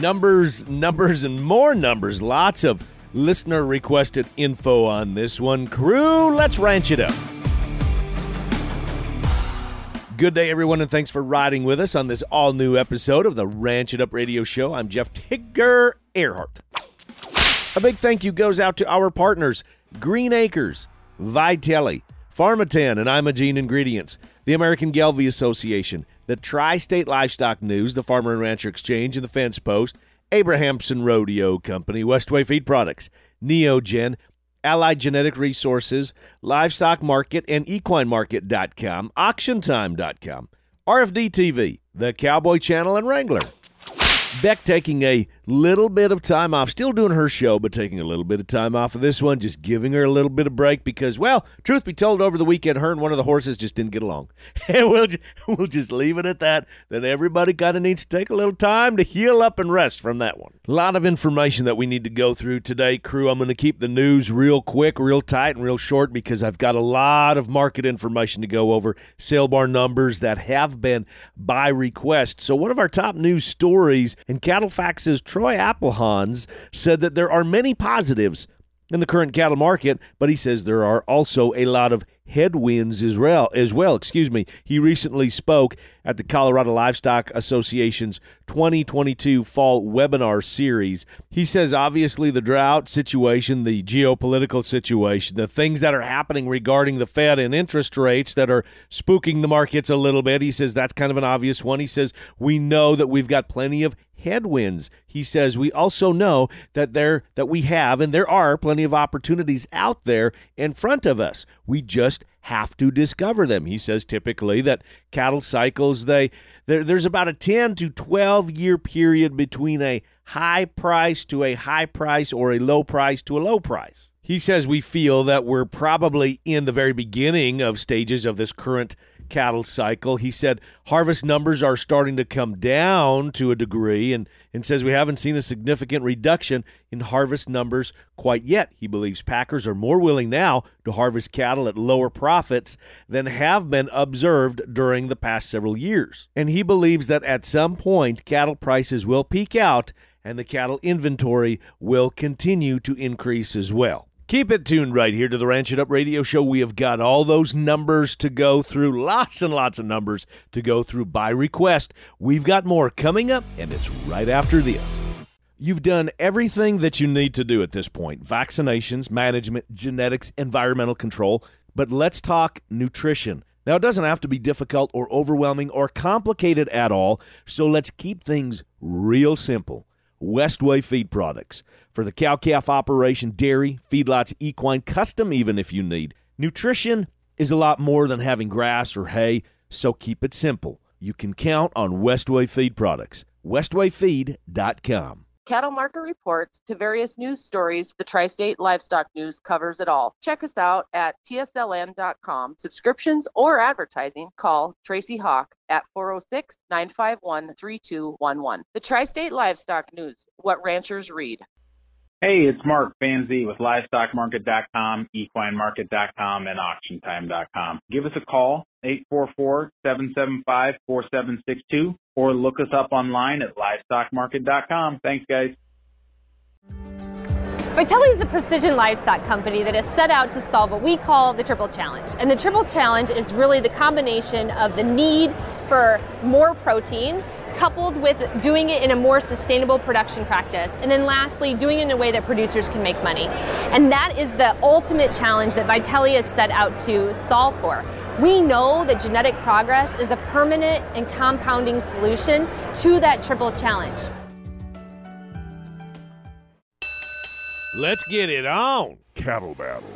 Numbers, numbers, and more numbers. Lots of listener requested info on this one. Crew, let's ranch it up. Good day, everyone, and thanks for riding with us on this all new episode of the Ranch It Up Radio Show. I'm Jeff Tigger Earhart. A big thank you goes out to our partners Green Acres, Vytelle, Pharmaten, and Imagene Ingredients, the American Gelbvieh Association, the Tri State Livestock News, the Farmer and Rancher Exchange, and the Fence Post, Abrahamson Rodeo Company, Westway Feed Products, Neogen, Allied Genetic Resources, Livestock Market, and EquineMarket.com, AuctionTime.com, RFD TV, The Cowboy Channel, and Wrangler. Beck taking a little bit of time off, still doing her show, but taking a little bit of time off of this one, just giving her a little bit of break because, well, truth be told, over the weekend, her and one of the horses just didn't get along. And we'll, just, we'll just leave it at that, that everybody kind of needs to take a little time to heal up and rest from that one. A lot of information that we need to go through today, crew. I'm going to keep the news real quick, real tight, and real short because I've got a lot of market information to go over, sale bar numbers that have been by request. So, one of our top news stories in Cattlefax's Troy Applehans said that there are many positives in the current cattle market, but he says there are also a lot of headwinds as well. As well, excuse me. He recently spoke at the Colorado Livestock Association's 2022 fall webinar series. He says obviously the drought situation, the geopolitical situation, the things that are happening regarding the Fed and interest rates that are spooking the markets a little bit. He says that's kind of an obvious one. He says we know that we've got plenty of headwinds. He says we also know that there that we have and there are plenty of opportunities out there in front of us. We just have to discover them. He says typically that cattle cycles they there, there's about a 10 to 12 year period between a high price to a high price or a low price to a low price. He says we feel that we're probably in the very beginning of stages of this current cattle cycle. He said harvest numbers are starting to come down to a degree and, and says we haven't seen a significant reduction in harvest numbers quite yet. He believes packers are more willing now to harvest cattle at lower profits than have been observed during the past several years. And he believes that at some point cattle prices will peak out and the cattle inventory will continue to increase as well. Keep it tuned right here to the Ranch It Up radio show. We have got all those numbers to go through, lots and lots of numbers to go through by request. We've got more coming up, and it's right after this. You've done everything that you need to do at this point vaccinations, management, genetics, environmental control. But let's talk nutrition. Now, it doesn't have to be difficult or overwhelming or complicated at all, so let's keep things real simple. Westway Feed Products. For the cow calf operation, dairy, feedlots, equine, custom even if you need. Nutrition is a lot more than having grass or hay, so keep it simple. You can count on Westway Feed Products. WestwayFeed.com. Cattle market reports to various news stories. The Tri State Livestock News covers it all. Check us out at tsln.com. Subscriptions or advertising, call Tracy Hawk at 406 951 3211. The Tri State Livestock News, what ranchers read. Hey, it's Mark Fanzi with LivestockMarket.com, EquineMarket.com, and AuctionTime.com. Give us a call, 844-775-4762, or look us up online at LivestockMarket.com. Thanks, guys. Vytelle is a precision livestock company that has set out to solve what we call the triple challenge. And the triple challenge is really the combination of the need for more protein coupled with doing it in a more sustainable production practice. And then lastly, doing it in a way that producers can make money. And that is the ultimate challenge that Vytelle has set out to solve for. We know that genetic progress is a permanent and compounding solution to that triple challenge. Let's get it on. Cattle Battle.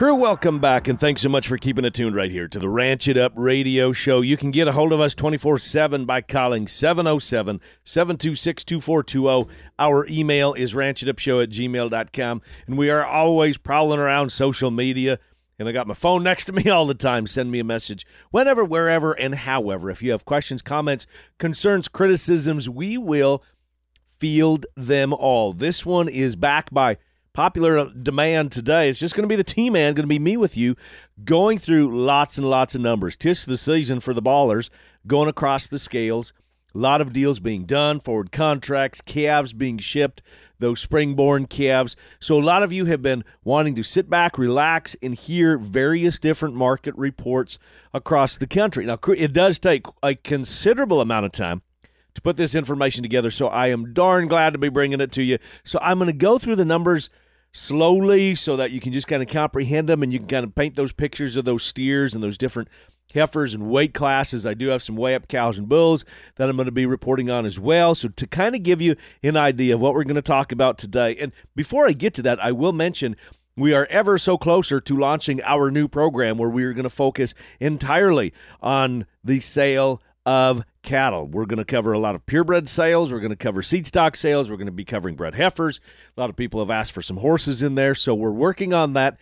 Crew, welcome back, and thanks so much for keeping it tuned right here to the Ranch It Up radio show. You can get a hold of us 24 7 by calling 707 726 2420. Our email is ranchitupshow at gmail.com, and we are always prowling around social media. And I got my phone next to me all the time. Send me a message whenever, wherever, and however. If you have questions, comments, concerns, criticisms, we will field them all. This one is back by popular demand today. It's just going to be the T Man, going to be me with you, going through lots and lots of numbers. Tis the season for the bawlers, going across the scales, A lot of deals being done, forward contracts, calves being shipped, those springborn calves. So a lot of you have been wanting to sit back, relax, and hear various different market reports across the country. Now, it does take a considerable amount of time to put this information together, so I am darn glad to be bringing it to you. So I'm going to go through the numbers slowly so that you can just kind of comprehend them and you can kind of paint those pictures of those steers and those different heifers and weight classes. I do have some weigh up cows and bulls that I'm going to be reporting on as well. So, to kind of give you an idea of what we're going to talk about today, and before I get to that, I will mention we are ever so closer to launching our new program where we are going to focus entirely on the sale of cattle. We're going to cover a lot of purebred sales. We're going to cover seed stock sales. We're going to be covering bred heifers. A lot of people have asked for some horses in there. So we're working on that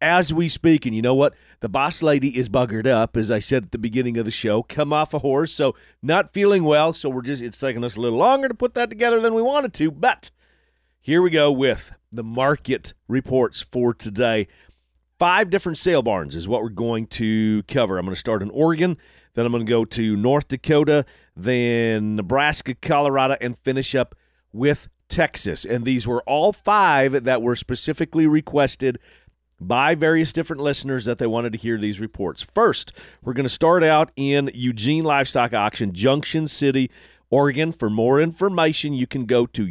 as we speak. And you know what? The boss lady is buggered up, as I said at the beginning of the show, come off a horse, so not feeling well. So we're just, it's taking us a little longer to put that together than we wanted to. But here we go with the market reports for today. Five different sale barns is what we're going to cover. I'm going to start in Oregon, then I'm going to go to North Dakota, then Nebraska, Colorado, and finish up with Texas. And these were all five that were specifically requested by various different listeners that they wanted to hear these reports. First, we're going to start out in Eugene Livestock Auction, Junction City, Oregon. For more information, you can go to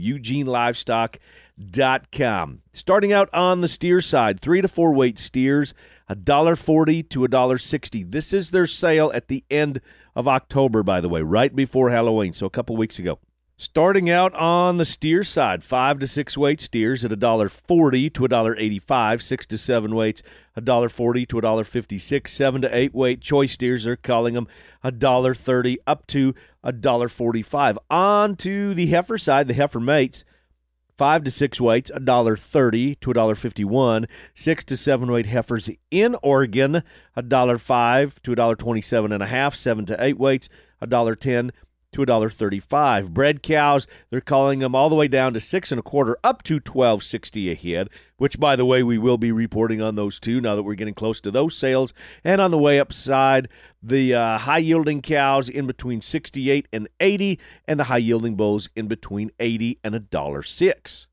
eugenelivestock.com. Starting out on the steer side, three to four weight steers, $1.40 to $1.60. This is their sale at the end of October, by the way, right before Halloween, so a couple weeks ago. Starting out on the steer side, five to six weight steers at $1.40 to $1.85, six to seven weights, $1.40 to $1.56, seven to eight weight choice steers, they're calling them $1.30 up to $1.45. On to the heifer side, the heifer mates, five to six weights, $1.30 to $1.51, six to seven weight heifers in Oregon, $1.05 to $1.27 and a half, seven to eight weights, $1.10 to $1.35. Bred cows, they're calling them all the way down to six and a quarter, up to twelve sixty a head. Which, by the way, we will be reporting on those too. Now that we're getting close to those sales, and on the weigh up side, the uh, high yielding cows in between sixty eight and eighty, and the high yielding bulls in between eighty and a dollar six.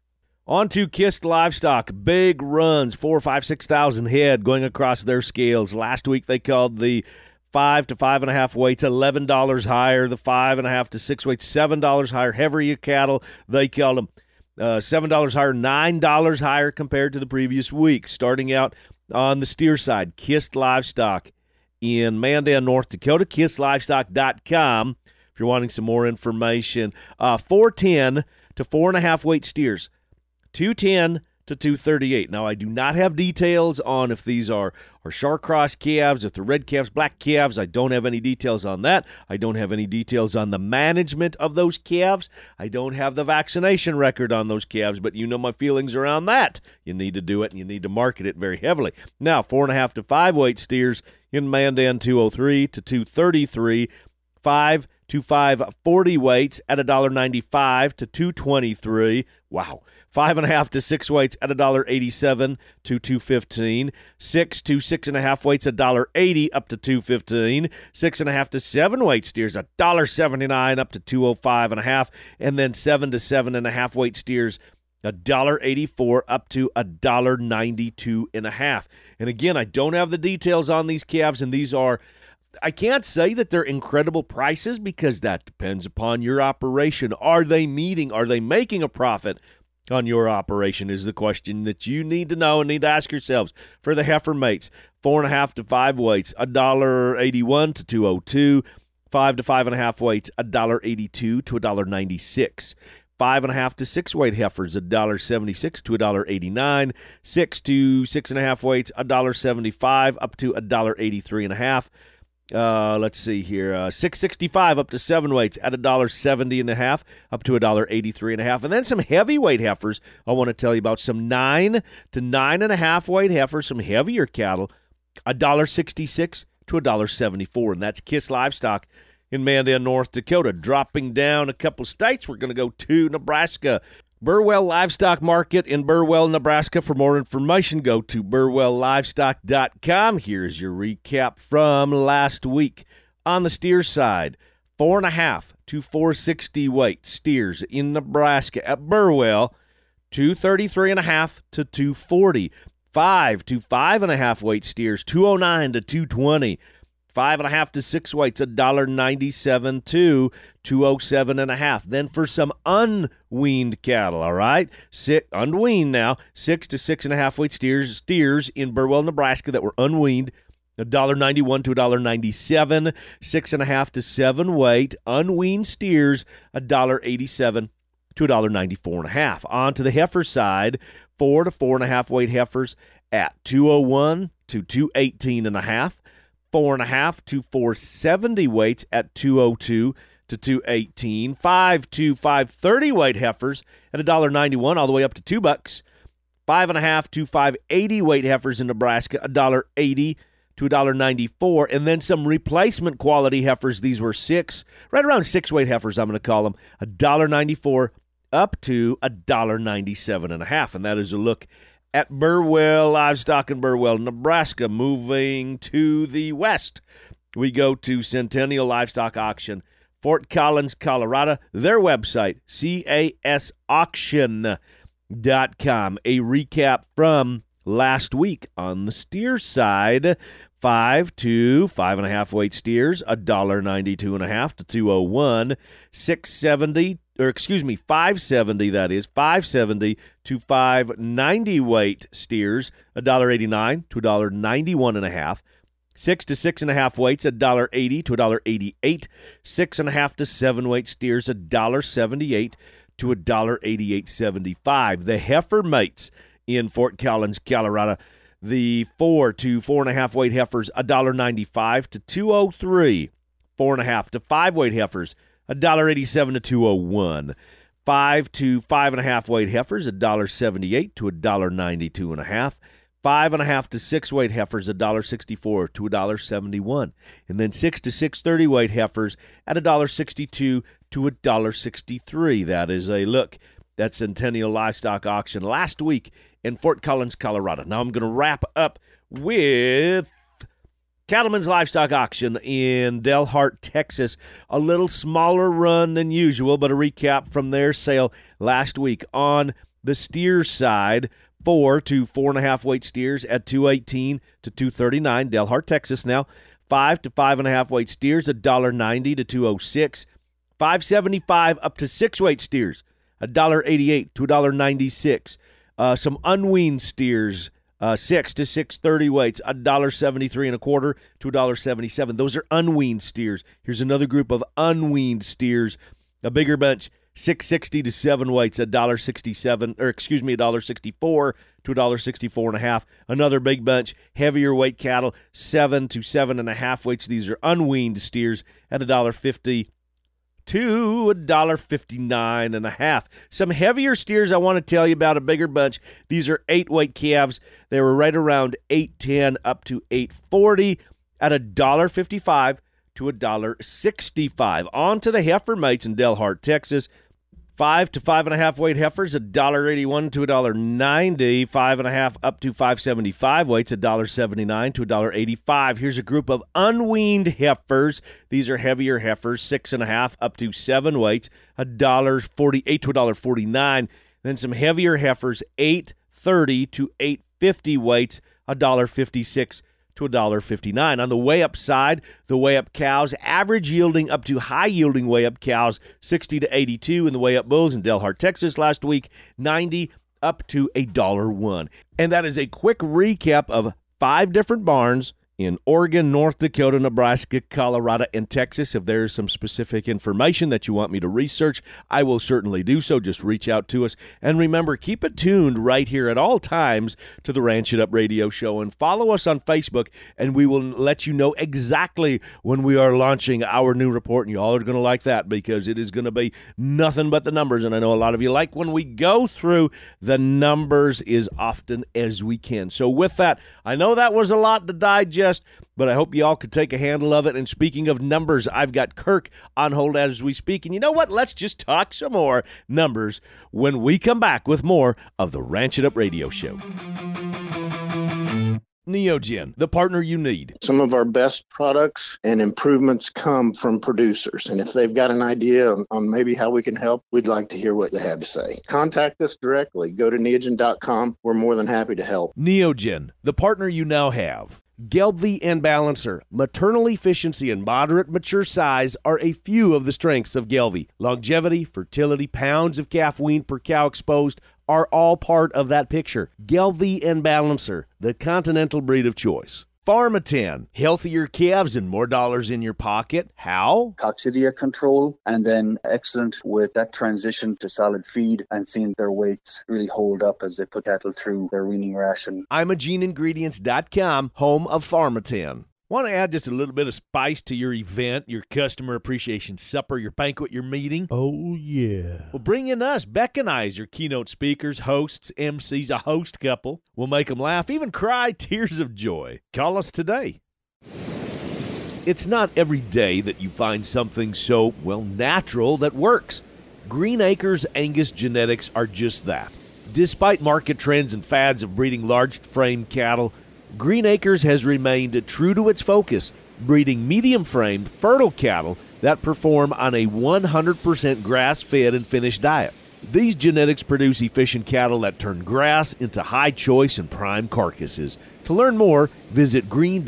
On to Kist Livestock. Big runs, four, five, six thousand head going across their scales. Last week they called the five to five and a half weights, eleven dollars higher. The five and a half to six weights, seven dollars higher. Heavier cattle, they call them uh, seven dollars higher, nine dollars higher compared to the previous week. Starting out on the steer side, Kist Livestock in Mandan, North Dakota. KistLivestock.com if you're wanting some more information. Uh, 410 to four and a half weight steers, 210 to 238. Now, I do not have details on if these are, are Char Cross calves, if they're red calves, black calves. I don't have any details on that. I don't have any details on the management of those calves. I don't have the vaccination record on those calves, but you know my feelings around that. You need to do it and you need to market it very heavily. Now, four and a half to five weight steers in Mandan 203 to 233. Five to five forty weights at $1.95 to 223. Wow. Five and a half to six weights at a dollar eighty-seven to two fifteen. Six to six and a half weights a dollar eighty up to two fifteen. Six and a half to seven weight steers a dollar seventy-nine up to two oh five and a half, and then seven to seven and a half weight steers a dollar eighty-four up to a dollar ninety-two and a half. And again, I don't have the details on these calves, and these are. I can't say that they're incredible prices because that depends upon your operation. Are they meeting? Are they making a profit? on your operation is the question that you need to know and need to ask yourselves for the heifer mates four and a half to five weights a dollar 81 to 202 five to five and a half weights a dollar 82 to a dollar 96 five and a half to six weight heifers a dollar 76 to a dollar 89 six to six and a half weights a dollar 75 up to a dollar 83 and a half uh, let's see here. Uh, 665 up to seven weights at a dollar seventy and a half, up to a dollar eighty three and a half, and then some heavyweight heifers. I want to tell you about some nine to nine and a half weight heifers, some heavier cattle, a dollar sixty six to a dollar seventy four, and that's Kist Livestock in Mandan, North Dakota. Dropping down a couple states, we're going to go to Nebraska. Burwell Livestock Market in Burwell, Nebraska. For more information, go to burwelllivestock.com. Here's your recap from last week. On the steer side, four and a half to 460 weight steers in Nebraska at Burwell, 233 and a half to 240. Five to five and a half weight steers, 209 to 220. Five and a half to six weights, a dollar ninety-seven to two oh seven and a half. Then for some unweaned cattle, all right, sit unweaned now, six to six and a half weight steers, steers in Burwell, Nebraska that were unweaned, $1.91 to $1.97, six and a half to seven weight, unweaned steers, $1.87 to $1.94 and a half. On to the heifer side, four to four and a half weight heifers at 201 to 218 and a half, four and a half to 470 weights at 202 to 218, five to 530 weight heifers at $1.91 all the way up to two bucks, five and a half to 580 weight heifers in Nebraska, $1.80 to $1.94, and then some replacement quality heifers. These were six, right around six weight heifers, I'm going to call them, $1.94 up to $1.97 and a half. And that is a look at Burwell Livestock in Burwell, Nebraska. Moving to the west, we go to Centennial Livestock Auction, Fort Collins, Colorado. Their website, casauction.com. A recap from last week on the steer side five to five and a half weight steers a dollar ninety two and a half to 201 670 or excuse me 570 that is 570 to 590 weight steers a dollar 89 to a dollar 91 and a half. Six to six and a half weights a dollar 80 to a dollar 88 six and a half to seven weight steers a dollar 78 to a dollar 88 75 the heifer mates in fort collins colorado the four to four and a half weight heifers, $1.95 to $2.03. Four and a half to five weight heifers, $1.87 to 201. Five to five and a half weight heifers, $1.78 to $1.92 and a half. Five and a half to six weight heifers, $1.64 to $1.71. And then six to six thirty weight heifers at $1.62 to $1.63. That is a look. That Centennial Livestock Auction last week in Fort Collins, Colorado. Now I'm going to wrap up with Cattleman's Livestock Auction in Dalhart, Texas. A little smaller run than usual, but a recap from their sale last week on the steer side. Four to four and a half weight steers at 218 to 239. Dalhart, Texas now. Five to five and a half weight steers, $1.90 to 206. 575 up to six weight steers, $1.88 to $1.96. Uh, some unweaned steers, uh, six to six thirty weights, a dollar seventy three and a quarter to a dollar seventy seven. Those are unweaned steers. Here's another group of unweaned steers, a bigger bunch, six sixty to seven weights, a dollar sixty seven, or excuse me, a dollar sixty four to a dollar sixty four and a half. Another big bunch, heavier weight cattle, seven to seven and a half weights. These are unweaned steers at a dollar fifty to a dollar fifty nine and a half. Some heavier steers I want to tell you about a bigger bunch. These are eight weight calves. They were right around eight ten up to eight forty at a dollar fifty five to a dollar sixty five. On to the heifer mates in Dalhart, Texas. Five to five and a half weight heifers, a dollar eighty-one to a dollar ninety. Five and a half up to five seventy-five weights, a dollar seventy-nine to a dollar eighty-five. Here's a group of unweaned heifers. These are heavier heifers, six and a half up to seven weights, a dollar forty-eight to a dollar forty-nine. Then some heavier heifers, eight thirty to eight fifty weights, a dollar fifty-six to $1.59. On the weigh up side, the weigh up cows, average yielding up to high yielding weigh up cows, 60 to 82 in the weigh up bulls in Dalhart, Texas last week, 90 up to a dollar one. And that is a quick recap of five different barns in Oregon, North Dakota, Nebraska, Colorado, and Texas. If there is some specific information that you want me to research, I will certainly do so. Just reach out to us. And remember, keep it tuned right here at all times to the Ranch It Up radio show and follow us on Facebook, and we will let you know exactly when we are launching our new report. And you all are going to like that because it is going to be nothing but the numbers. And I know a lot of you like when we go through the numbers as often as we can. So, with that, I know that was a lot to digest but I hope you all could take a handle of it. And speaking of numbers, I've got Kirk on hold as we speak. And you know what? Let's just talk some more numbers when we come back with more of the Ranch It Up Radio Show. Neogen, the partner you need. Some of our best products and improvements come from producers. And if they've got an idea on, on maybe how we can help, we'd like to hear what they have to say. Contact us directly. Go to neogen.com. We're more than happy to help. Neogen, the partner you now have. Gelbvieh and Balancer, maternal efficiency and moderate mature size are a few of the strengths of Gelbvieh. Longevity, fertility, pounds of calf weaned per cow exposed are all part of that picture. Gelbvieh and Balancer, the continental breed of choice. Pharmaten, healthier calves and more dollars in your pocket. How? Coccidia control, and then excellent with that transition to solid feed and seeing their weights really hold up as they put cattle through their weaning ration. ImageneIngredients.com, home of Pharmaten. Want to add just a little bit of spice to your event, your customer appreciation supper, your banquet, your meeting? Oh, yeah. Well, bring in us, Beck and I, as your keynote speakers, hosts, MCs, a host couple. We'll make them laugh, even cry tears of joy. Call us today. It's not every day that you find something so, well, natural that works. Green Acres Angus genetics are just that. Despite market trends and fads of breeding large frame cattle, Green Acres has remained true to its focus, breeding medium framed, fertile cattle that perform on a 100% grass fed and finished diet. These genetics produce efficient cattle that turn grass into high choice and prime carcasses. To learn more, visit green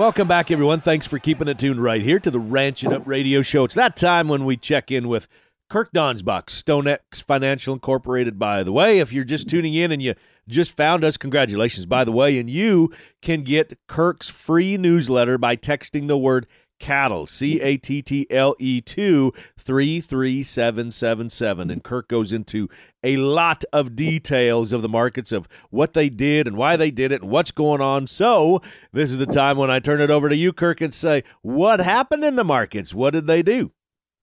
Welcome back, everyone. Thanks for keeping it tuned right here to the Ranch It Up Radio Show. It's that time when we check in with Kirk Donsbach, StoneX Financial Incorporated, by the way. If you're just tuning in and you just found us, congratulations, by the way. And you can get Kirk's free newsletter by texting the word cattle, C A T T L E 2 33777. And Kirk goes into a lot of details of the markets of what they did and why they did it and what's going on. So, this is the time when I turn it over to you, Kirk, and say, What happened in the markets? What did they do?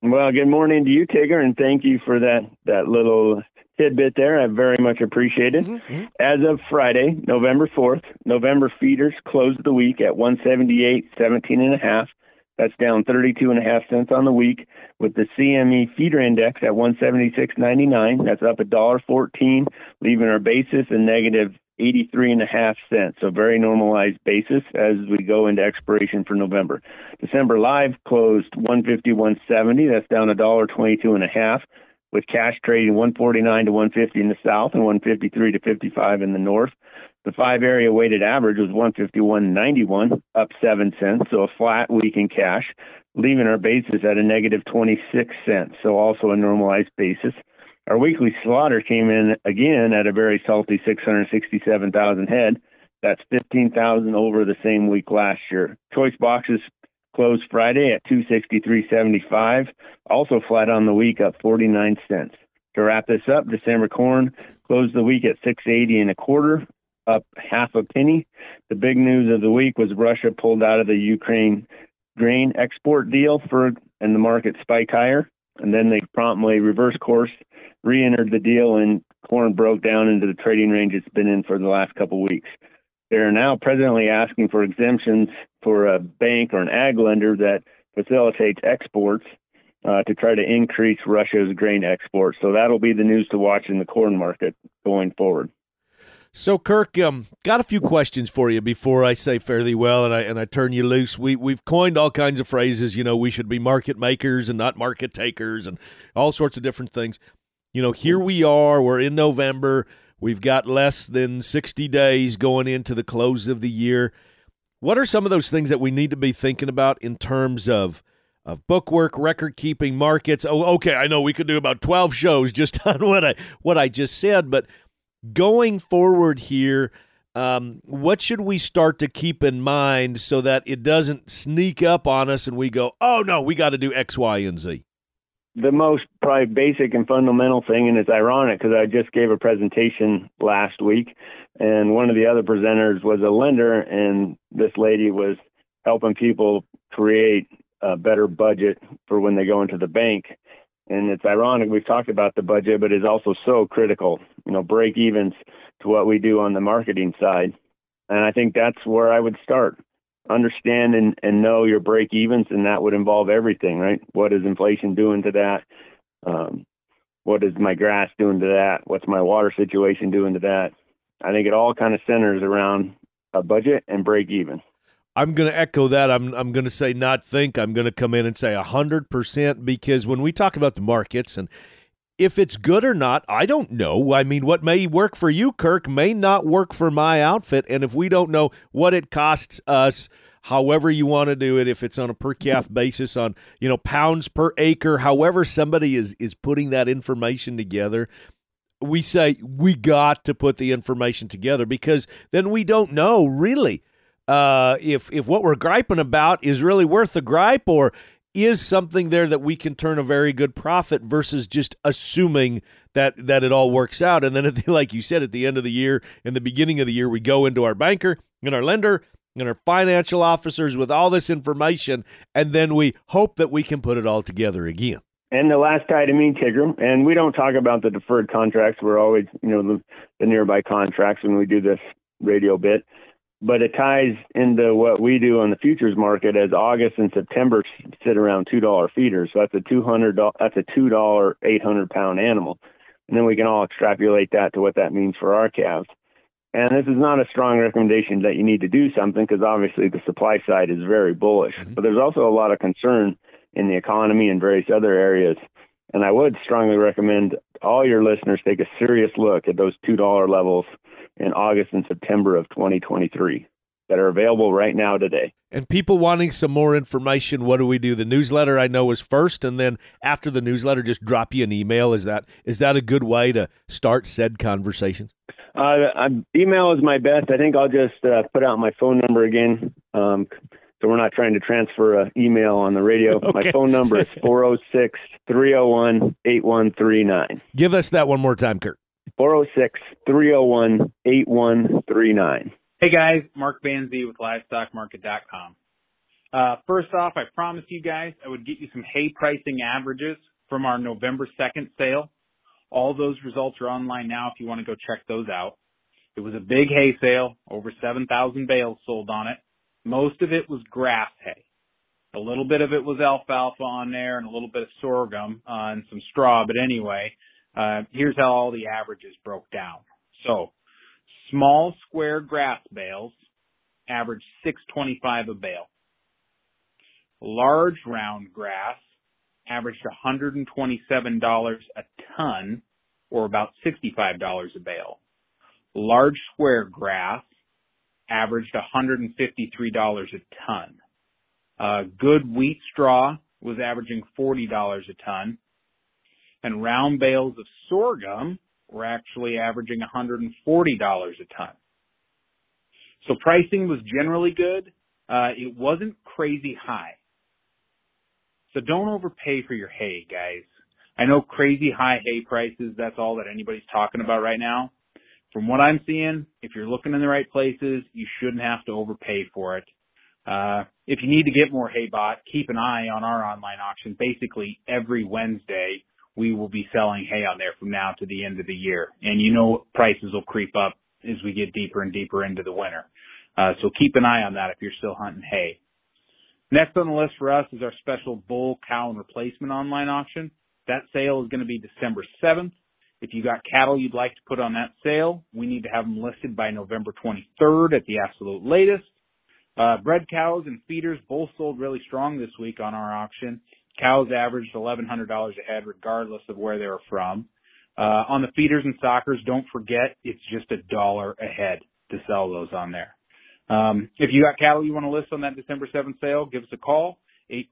Well, good morning to you, Tigger, and thank you for that, that little tidbit there. I very much appreciate it. Mm-hmm. As of Friday, November 4th, November feeders closed the week at 178, 17 and a half. That's down 32 and a half cents on the week, with the CME feeder index at 176.99. That's up a dollar 14, leaving our basis a negative 83 and a half cents. So very normalized basis as we go into expiration for November. December live closed 151.70. That's down a dollar 22 and a half, with cash trading 149 to 150 in the south and 153 to 55 in the north. The five area weighted average was 151.91, up 7 cents, so a flat week in cash, leaving our basis at a negative 26 cents, so also a normalized basis. Our weekly slaughter came in again at a very salty 667,000 head. That's 15,000 over the same week last year. Choice boxes closed Friday at 263.75, also flat on the week, up 49 cents. To wrap this up, December corn closed the week at 680 and a quarter, up half a penny. The big news of the week was Russia pulled out of the Ukraine grain export deal for and the market spiked higher. And then they promptly reversed course, re-entered the deal, and corn broke down into the trading range it's been in for the last couple of weeks. They're now presently asking for exemptions for a bank or an ag lender that facilitates exports uh, to try to increase Russia's grain exports. So that'll be the news to watch in the corn market going forward. So, Kirk, um, got a few questions for you before I say fairly well and I and I turn you loose. We we've coined all kinds of phrases. You know, we should be market makers and not market takers, and all sorts of different things. You know, here we are. We're in November. We've got less than sixty days going into the close of the year. What are some of those things that we need to be thinking about in terms of of bookwork, record keeping, markets? Oh, okay. I know we could do about twelve shows just on what I what I just said, but going forward here, um, what should we start to keep in mind so that it doesn't sneak up on us and we go, oh no, we got to do X, Y, and Z? The most probably basic and fundamental thing, and it's ironic because I just gave a presentation last week, and one of the other presenters was a lender, and this lady was helping people create a better budget for when they go into the bank. And it's ironic we've talked about the budget, but it's also so critical. You know, break evens to what we do on the marketing side, and I think that's where I would start. understand and, and know your break evens, and that would involve everything, right? What is inflation doing to that? Um, what is my grass doing to that? What's my water situation doing to that? I think it all kind of centers around a budget and break even. I'm going to echo that. I'm I'm going to say not think. I'm going to come in and say 100% because when we talk about the markets and if it's good or not, I don't know. I mean, what may work for you, Kirk, may not work for my outfit. And if we don't know what it costs us, however you want to do it, if it's on a per calf basis, on you know pounds per acre, however somebody is is putting that information together, we say we got to put the information together because then we don't know really uh, if if what we're griping about is really worth the gripe or is something there that we can turn a very good profit versus just assuming that that it all works out. And then, the, like you said, at the end of the year, in the beginning of the year, we go into our banker and our lender and our financial officers with all this information, and then we hope that we can put it all together again. And the last item, Tigger, and we don't talk about the deferred contracts. We're always, you know, the, the nearby contracts when we do this radio bit but it ties into what we do on the futures market as August and September sit around two dollar feeders. So that's a two hundred that's a two dollar eight hundred pound animal, and then we can all extrapolate that to what that means for our calves. And this is not a strong recommendation that you need to do something because obviously the supply side is very bullish, mm-hmm. but there's also a lot of concern in the economy and various other areas. And I would strongly recommend all your listeners take a serious look at those two dollar levels in August and September of 2023 that are available right now today. And people wanting some more information, what do we do? The newsletter I know is first, and then after the newsletter, just drop you an email. Is that is that a good way to start said conversations? Uh, email is my best. I think I'll just uh, put out my phone number again. Um, so we're not trying to transfer an email on the radio. Okay. My phone number is 406 301 8139. Give us that one more time, Kurt. 406 301 8139. Hey guys, Mark Banzi with LivestockMarket.com. Uh, first off, I promised you guys I would get you some hay pricing averages from our November 2nd sale. All those results are online now if you want to go check those out. It was a big hay sale, over 7,000 bales sold on it. Most of it was grass hay. A little bit of it was alfalfa on there and a little bit of sorghum uh, and some straw, but anyway, uh, here's how all the averages broke down. So, small square grass bales averaged 625 a bale. Large round grass averaged $127 a ton, or about $65 a bale. Large square grass averaged $153 a ton. Uh, good wheat straw was averaging $40 a ton and round bales of sorghum were actually averaging $140 a ton. So pricing was generally good. Uh, it wasn't crazy high. So don't overpay for your hay, guys. I know crazy high hay prices, that's all that anybody's talking about right now. From what I'm seeing, if you're looking in the right places, you shouldn't have to overpay for it. Uh, if you need to get more hay bought, keep an eye on our online auction basically every Wednesday we will be selling hay on there from now to the end of the year. And you know prices will creep up as we get deeper and deeper into the winter. Uh, so keep an eye on that if you're still hunting hay. Next on the list for us is our special bull, cow, and replacement online auction. That sale is going to be December 7th. If you got cattle you'd like to put on that sale, we need to have them listed by November 23rd at the absolute latest. Uh, bred cows and feeders both sold really strong this week on our auction. Cows averaged $1,100 a head regardless of where they were from. Uh, on the feeders and stockers, don't forget it's just a dollar a head to sell those on there. Um, if you got cattle you want to list on that December 7th sale, give us a call,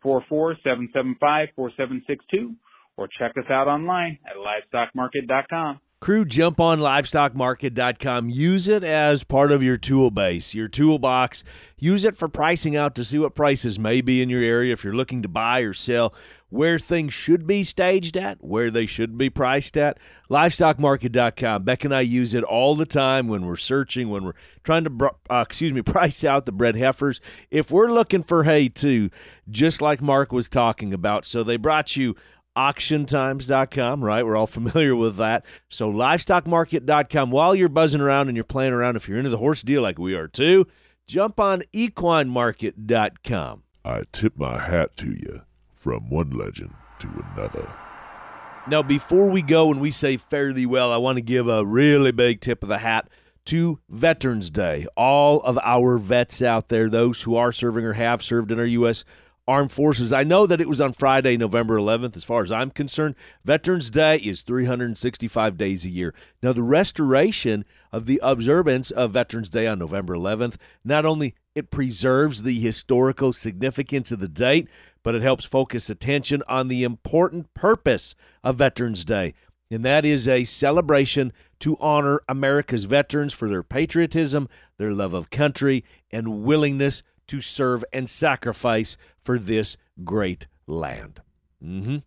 844-775-4762, or check us out online at livestockmarket.com. Crew, jump on livestockmarket.com. Use it as part of your tool base, your toolbox. Use it for pricing out to see what prices may be in your area if you're looking to buy or sell, where things should be staged at, where they should be priced at. Livestockmarket.com. Beck and I use it all the time when we're searching, when we're trying to, uh, excuse me, price out the bred heifers. If we're looking for hay too, just like Mark was talking about. So they brought you auctiontimes.com, right? We're all familiar with that. So livestockmarket.com. While you're buzzing around and you're playing around, if you're into the horse deal like we are too, jump on equinemarket.com. I tip my hat to you from one legend to another. Now, before we go and we say fare thee well, I want to give a really big tip of the hat to Veterans Day. All of our vets out there, those who are serving or have served in our U.S. Armed Forces. I know that it was on Friday, November 11th. As far as I'm concerned, Veterans Day is 365 days a year. Now, the restoration of the observance of Veterans Day on November 11th not only it preserves the historical significance of the date, but it helps focus attention on the important purpose of Veterans Day. And that is a celebration to honor America's veterans for their patriotism, their love of country, and willingness to serve and sacrifice for this great land. Mm-hmm.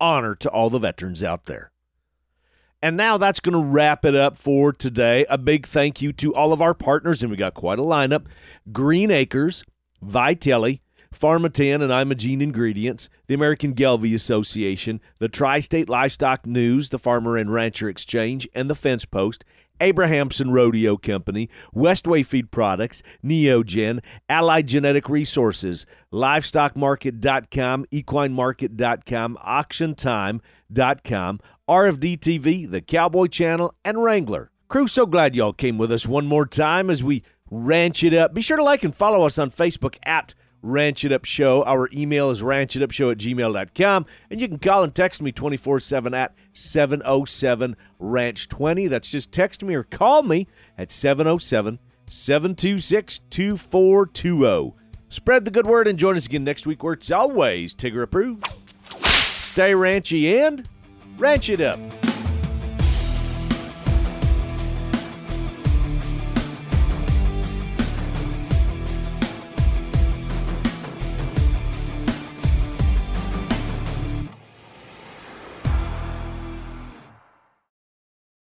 Honor to all the veterans out there. And now that's going to wrap it up for today. A big thank you to all of our partners, and we got quite a lineup Green Acres, Vytelle, Pharmaten and Imagene Ingredients, the American Gelbvieh Association, the Tri State Livestock News, the Farmer and Rancher Exchange, and the Fence Post, Abrahamson Rodeo Company, Westway Feed Products, Neogen, Allied Genetic Resources, LivestockMarket.com, EquineMarket.com, AuctionTime.com, RFD TV, the Cowboy Channel, and Wrangler. Crew, so glad y'all came with us one more time as we ranch it up. Be sure to like and follow us on Facebook at Ranch It Up Show. Our email is ranchitupshow at gmail.com. And you can call and text me 24 7 at 707 Ranch 20. That's just text me or call me at 707 726 2420. Spread the good word and join us again next week where it's always Tigger approved. Stay ranchy and ranch it up.